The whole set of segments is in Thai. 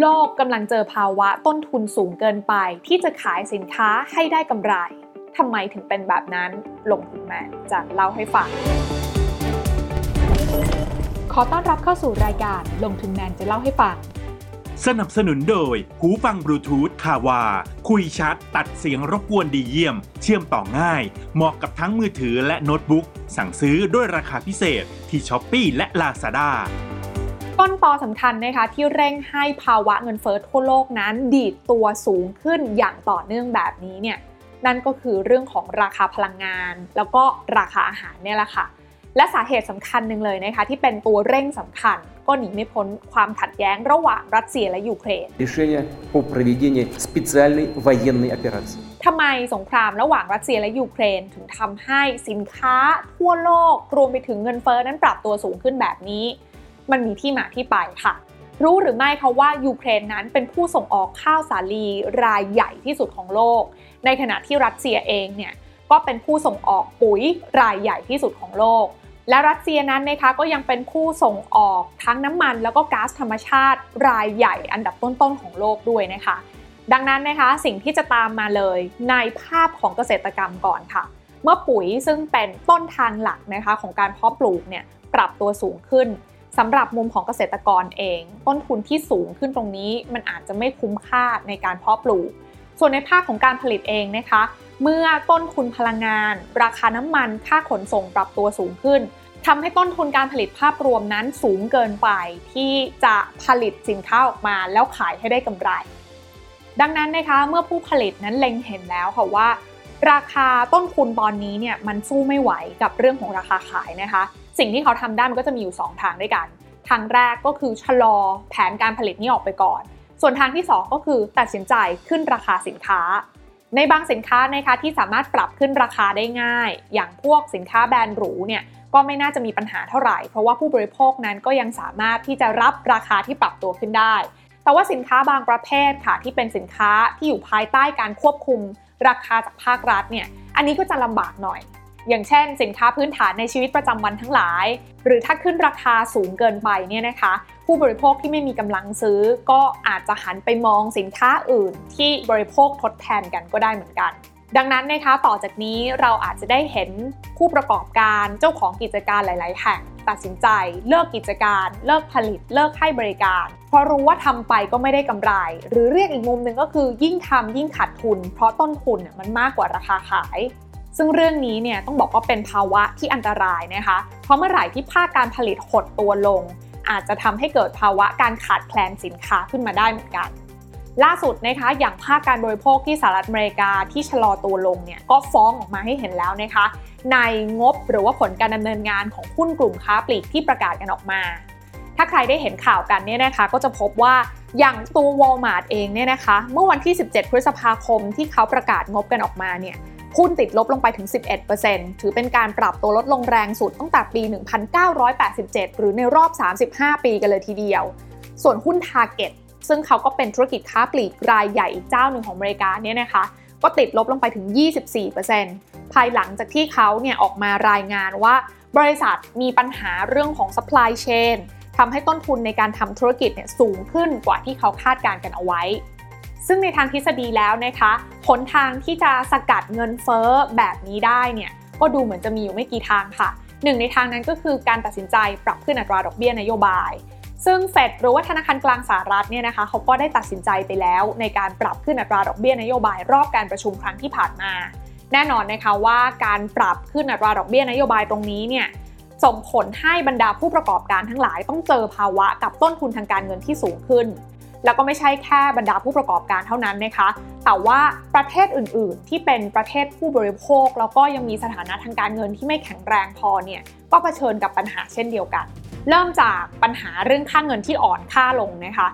โลกกำลังเจอภาวะต้นทุนสูงเกินไป ที่จะขายสินค้าให้ได้กำไรทำไมถึงเป็นแบบนั้นลงทุนแมนจะเล่าให้ฟัง ขอต้อนรับเข้าสู่รายการลงทุนแมนจะเล่าให้ฟัง สนับสนุนโดย หูฟังบลูทูธคาวา คุยชัด ตัดเสียงรบกวนดีเยี่ยม เชื่อมต่อง่าย เหมาะกับทั้งมือถือและโน้ตบุ๊ก สั่งซื้อด้วยราคาพิเศษที่ Shopee และ Lazada ต้นตอสำคัญนะคะที่เร่งให้ภาวะเงินเฟ้อทั่วโลกนั้น ดีดตัวสูงขึ้นอย่างต่อเนื่องแบบนี้เนี่ยนั่นก็คือเรื่องของราคาพลังงาน แล้วก็ราคาอาหารเนี่ยแหละค่ะ และสาเหตุสำคัญหนึ่งเลยนะคะที่เป็นตัวเร่งสำคัญ ก็หนีไม่พ้นความขัดแย้งระหว่างรัสเซียและยูเครน решение о проведении специальной военной операции. ทำไมสงครามระหว่างรัสเซียและยูเครนถึงทำให้สินค้าทั่วโลก รวมไปถึงเงินเฟ้อนั้นปรับตัวสูงขึ้นแบบนี้ มันมีที่มาที่ไปค่ะ รู้หรือไม่คะว่ายูเครนนั้นเป็นผู้ส่งออกข้าวสาลีรายใหญ่ที่สุดของโลก ในขณะที่รัสเซียเองเนี่ยก็เป็นผู้ส่งออกปุ๋ยรายใหญ่ที่สุดของโลก และรัสเซียนั้นนะคะก็ยังเป็นผู้ส่งออกทั้งน้ำมัน แล้วก็ก๊าซธรรมชาติรายใหญ่อันดับต้นๆของโลกด้วยนะคะ ดังนั้นนะคะสิ่งที่จะตามมาเลยในภาพของเกษตรกรรมก่อนค่ะ เมื่อปุ๋ยซึ่งเป็นต้นทางหลักนะคะของการเพาะปลูกเนี่ยปรับตัวสูงขึ้น สำหรับมุมของเกษตรกรเอง ต้นทุนที่สูงขึ้นตรงนี้มันอาจจะไม่คุ้มค่าในการเพาะปลูก ส่วนในภาคของการผลิตเองนะคะ เมื่อต้นทุนพลังงาน ราคาน้ำมัน ค่าขนส่งปรับตัวสูงขึ้นทำให้ต้นทุนการผลิตภาพรวมนั้นสูงเกินไป ที่จะผลิตสินค้าออกมาแล้วขายให้ได้กำไร ดังนั้นนะคะเมื่อผู้ผลิตนั้นเล็งเห็นแล้วค่ะว่า ราคาต้นทุนตอนนี้เนี่ยมันสู้ไม่ไหวกับเรื่องของราคาขายนะคะ สิ่งที่เขาทำได้มันก็จะมีอยู่ 2 ทางด้วยกัน ทางแรกก็คือชะลอแผนการผลิตนี้ออกไปก่อน ส่วนทางที่ 2 ก็คือตัดสินใจขึ้นราคาสินค้า ในบางสินค้านะคะที่สามารถปรับขึ้นราคาได้ง่าย อย่างพวกสินค้าแบรนด์หรูเนี่ยก็ไม่น่าจะมีปัญหาเท่าไหร่ เพราะว่าผู้บริโภคนั้นก็ยังสามารถที่จะรับราคาที่ปรับตัวขึ้นได้ แต่ว่าสินค้าบางประเภทค่ะที่เป็นสินค้าที่อยู่ภายใต้การควบคุม ราคาจากภาครัฐเนี่ย อันนี้ก็จะลำบากหน่อย อย่างเช่น สินค้าพื้นฐานในชีวิตประจำวันทั้งหลาย หรือถ้าขึ้นราคาสูงเกินไปเนี่ยนะคะ ผู้บริโภคที่ไม่มีกำลังซื้อ ก็อาจจะหันไปมองสินค้าอื่น ที่บริโภคทดแทนกันก็ได้เหมือนกัน ดังนั้นนะคะต่อจากนี้เราอาจจะได้เห็นผู้ประกอบการเจ้าของกิจการหลาย ๆ แห่งตัดสินใจเลิกกิจการ เลิกผลิต เลิกให้บริการ เพราะรู้ว่าทำไปก็ไม่ได้กำไร หรือเรียกอีกมุมหนึ่งก็คือยิ่งทำยิ่งขาดทุน เพราะต้นทุนมันมากกว่าราคาขาย ซึ่งเรื่องนี้เนี่ยต้องบอกว่าเป็นภาวะที่อันตรายนะคะ เพราะเมื่อไหร่ที่ภาคการผลิตหดตัวลง อาจจะทำให้เกิดภาวะการขาดแคลนสินค้าขึ้นมาได้เหมือนกัน ล่าสุดนะคะอย่างภาคการบริโภคที่สหรัฐอเมริกาที่ชะลอตัวลงเนี่ยก็ฟ้องออกมาให้เห็นแล้วนะคะ ในงบหรือว่าผลการดำเนินงานของหุ้นกลุ่มค้าปลีกที่ประกาศกันออกมา ถ้าใครได้เห็นข่าวกันเนี่ยนะคะก็จะพบว่าอย่างตัว Walmart เองเนี่ยนะคะ เมื่อวันที่ 17 พฤษภาคมที่เขาประกาศงบกันออกมาเนี่ย หุ้นติดลบลงไปถึง 11%ถือเป็นการปรับตัวลดลงแรงสุดตั้งแต่ปี 1987 หรือในรอบ 35 ปีกันเลยทีเดียว ส่วนหุ้น Target ซึ่งเขาก็เป็นธุรกิจค้าปลีกรายใหญ่อีกเจ้าหนึ่งของอเมริกาเนี่ยนะคะ ก็ติดลบลงไปถึง 24%ภายหลังจากที่เขาเนี่ยออกมารายงานว่า บริษัทมีปัญหาเรื่องของ supply chain ทำให้ต้นทุนในการทำธุรกิจเนี่ยสูงขึ้นกว่าที่เขาคาดการณ์กันเอาไว้ ซึ่งในทางทฤษฎีแล้วนะคะหนทางที่จะสกัดเงินเฟ้อแบบนี้ได้เนี่ยก็ดูเหมือนจะมีอยู่ไม่กี่ทางค่ะหนึ่งในทางนั้นก็คือการตัดสินใจปรับขึ้นอัตราดอกเบี้ยนโยบาย ซึ่งเฟดหรือว่าธนาคารกลางสหรัฐเนี่ยนะคะเขาก็ได้ตัดสินใจไปแล้ว ในการปรับขึ้นอัตราดอกเบี้ยนโยบายรอบการประชุมครั้งที่ผ่านมา แน่นอนนะคะว่าการปรับขึ้นอัตราดอกเบี้ยนโยบายตรงนี้เนี่ยส่งผลให้บรรดาผู้ประกอบการทั้งหลายต้องเจอภาวะกับต้นทุนทางการเงินที่สูงขึ้น แล้วก็ไม่ใช่แค่บรรดาผู้ประกอบการเท่านั้นนะคะ แต่ว่าประเทศอื่น ๆ ที่เป็นประเทศผู้บริโภค แล้วก็ยังมีสถานะทางการเงินที่ไม่แข็งแรงพอเนี่ยก็เผชิญกับปัญหาเช่นเดียวกัน เริ่มจากปัญหาเรื่องค่าเงินที่อ่อนค่าลงนะคะ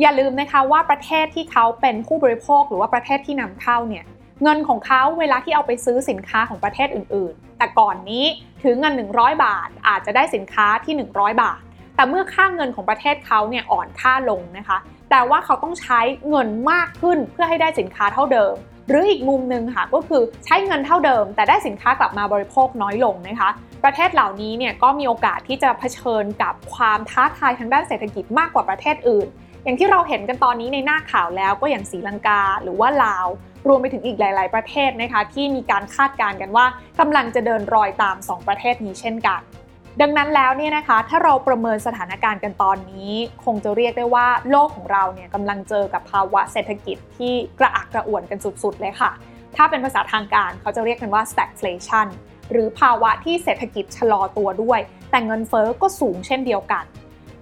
อย่าลืมนะคะว่าประเทศที่เขาเป็นผู้บริโภคหรือว่าประเทศที่นำเข้าเนี่ยเงินของเขาเวลาที่เอาไปซื้อสินค้าของประเทศอื่น ๆ แต่ก่อนนี้ถือเงิน 100 บาท อาจจะได้สินค้าที่ 100 บาท แต่เมื่อค่าเงินของประเทศเขาเนี่ยอ่อนค่าลงนะคะ แต่ว่าเขาต้องใช้เงินมากขึ้นเพื่อให้ได้สินค้าเท่าเดิม หรืออีกมุมหนึ่งค่ะก็คือใช้เงินเท่าเดิม แต่ได้สินค้ากลับมาบริโภคน้อยลงนะคะ ประเทศเหล่านี้เนี่ยก็มีโอกาสที่จะเผชิญกับความท้าทายทางด้านเศรษฐกิจมากกว่าประเทศอื่น อย่างที่เราเห็นกันตอนนี้ในหน้าข่าวแล้วก็อย่างศรีลังกาหรือว่าลาว รวมไปถึงอีกหลาย ๆ ประเทศนะคะที่มีการคาดการณ์กันว่ากำลังจะเดินรอยตาม 2 ประเทศนี้เช่นกัน ดังนั้นแล้วเนี่ยนะคะถ้าเราประเมินสถานการณ์กันตอนนี้ คงจะเรียกได้ว่าโลกของเราเนี่ยกำลังเจอกับภาวะเศรษฐกิจที่กระอักกระอ่วนกันสุดๆเลยค่ะ ถ้าเป็นภาษาทางการเขาจะเรียกกันว่า stagflation หรือภาวะที่เศรษฐกิจชะลอตัวด้วย แต่เงินเฟอ้อก็สูงเช่นเดียวกัน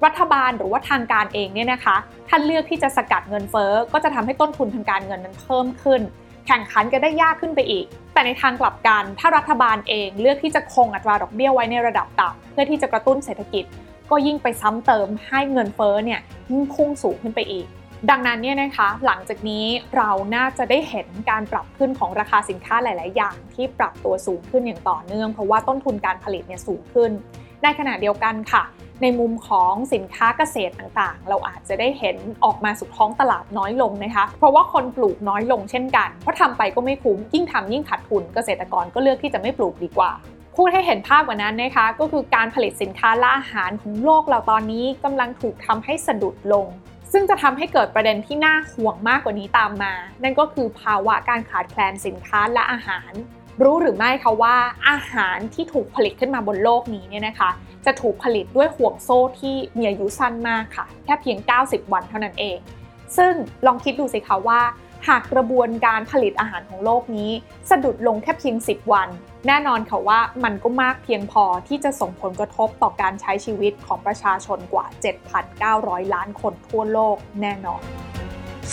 รัฐบาลหรือว่าทางการเองเนี่ยนะคะถ้าเลือกที่จะสกัดเงินเฟอ้อก็จะทำให้ต้นทุนทางการเงินนั้นเพิ่มขึ้น แข่งขันกันได้ยากขึ้นไปอีก แต่ในทางกลับกัน ถ้ารัฐบาลเองเลือกที่จะคงอัตราดอกเบี้ยไว้ในระดับต่ำเพื่อที่จะกระตุ้นเศรษฐกิจ ก็ยิ่งไปซ้ำเติมให้เงินเฟ้อเนี่ยยิ่งพุ่งสูงขึ้นไปอีกดังนั้นเนี่ยนะคะหลังจากนี้เราน่าจะได้เห็นการปรับขึ้นของราคาสินค้าหลาย ๆ อย่าง ที่ปรับตัวสูงขึ้นอย่างต่อเนื่อง เพราะว่าต้นทุนการผลิตเนี่ยสูงขึ้น ในขณะเดียวกันค่ะ ในมุมของสินค้าเกษตรต่างๆ เราอาจจะได้เห็นออกมาสู่ท้องตลาดน้อยลงนะคะ เพราะว่าคนปลูกน้อยลงเช่นกัน เพราะทำไปก็ไม่คุ้ม ยิ่งทำยิ่งขาดทุน เกษตรกรก็เลือกที่จะไม่ปลูกดีกว่าพูดให้เห็นภาพกว่านั้นนะคะ ก็คือการผลิตสินค้าและอาหารของโลกเราตอนนี้กำลังถูกทำให้สะดุดลง ซึ่งจะทำให้เกิดประเด็นที่น่าห่วงมากกว่านี้ตามมา นั่นก็คือภาวะการขาดแคลนสินค้าและอาหาร รู้หรือไม่คะว่าอาหารที่ถูกผลิตขึ้นมาบนโลกนี้เนี่ยนะคะ จะถูกผลิตด้วยห่วงโซ่ที่มีอายุสั้นมากค่ะ แค่เพียง 90 วันเท่านั้นเอง ซึ่งลองคิดดูสิคะว่า หากกระบวนการผลิตอาหารของโลกนี้ สะดุดลงแค่เพียง 10 วัน แน่นอนค่ะว่ามันก็มากเพียงพอที่จะส่งผลกระทบต่อการใช้ชีวิตของประชาชนกว่า 7,900 ล้านคนทั่วโลกแน่นอน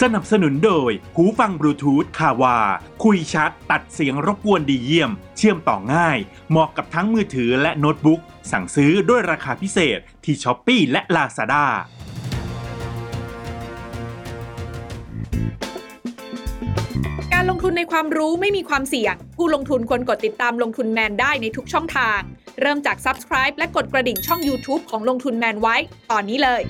สนับสนุนโดย หูฟังบลูทูธคาวา คุยชัด ตัดเสียงรบกวนดีเยี่ยม เชื่อมต่อง่าย เหมาะกับทั้งมือถือและโน้ตบุ๊ก สั่งซื้อด้วยราคาพิเศษที่ Shopee และ Lazada การลงทุนในความรู้ไม่มีความเสี่ยง ผู้ลงทุนควรกดติดตามลงทุนแมนได้ในทุกช่องทาง เริ่มจาก Subscribe และกดกระดิ่งช่อง YouTube ของลงทุนแมนไว้ ตอนนี้เลย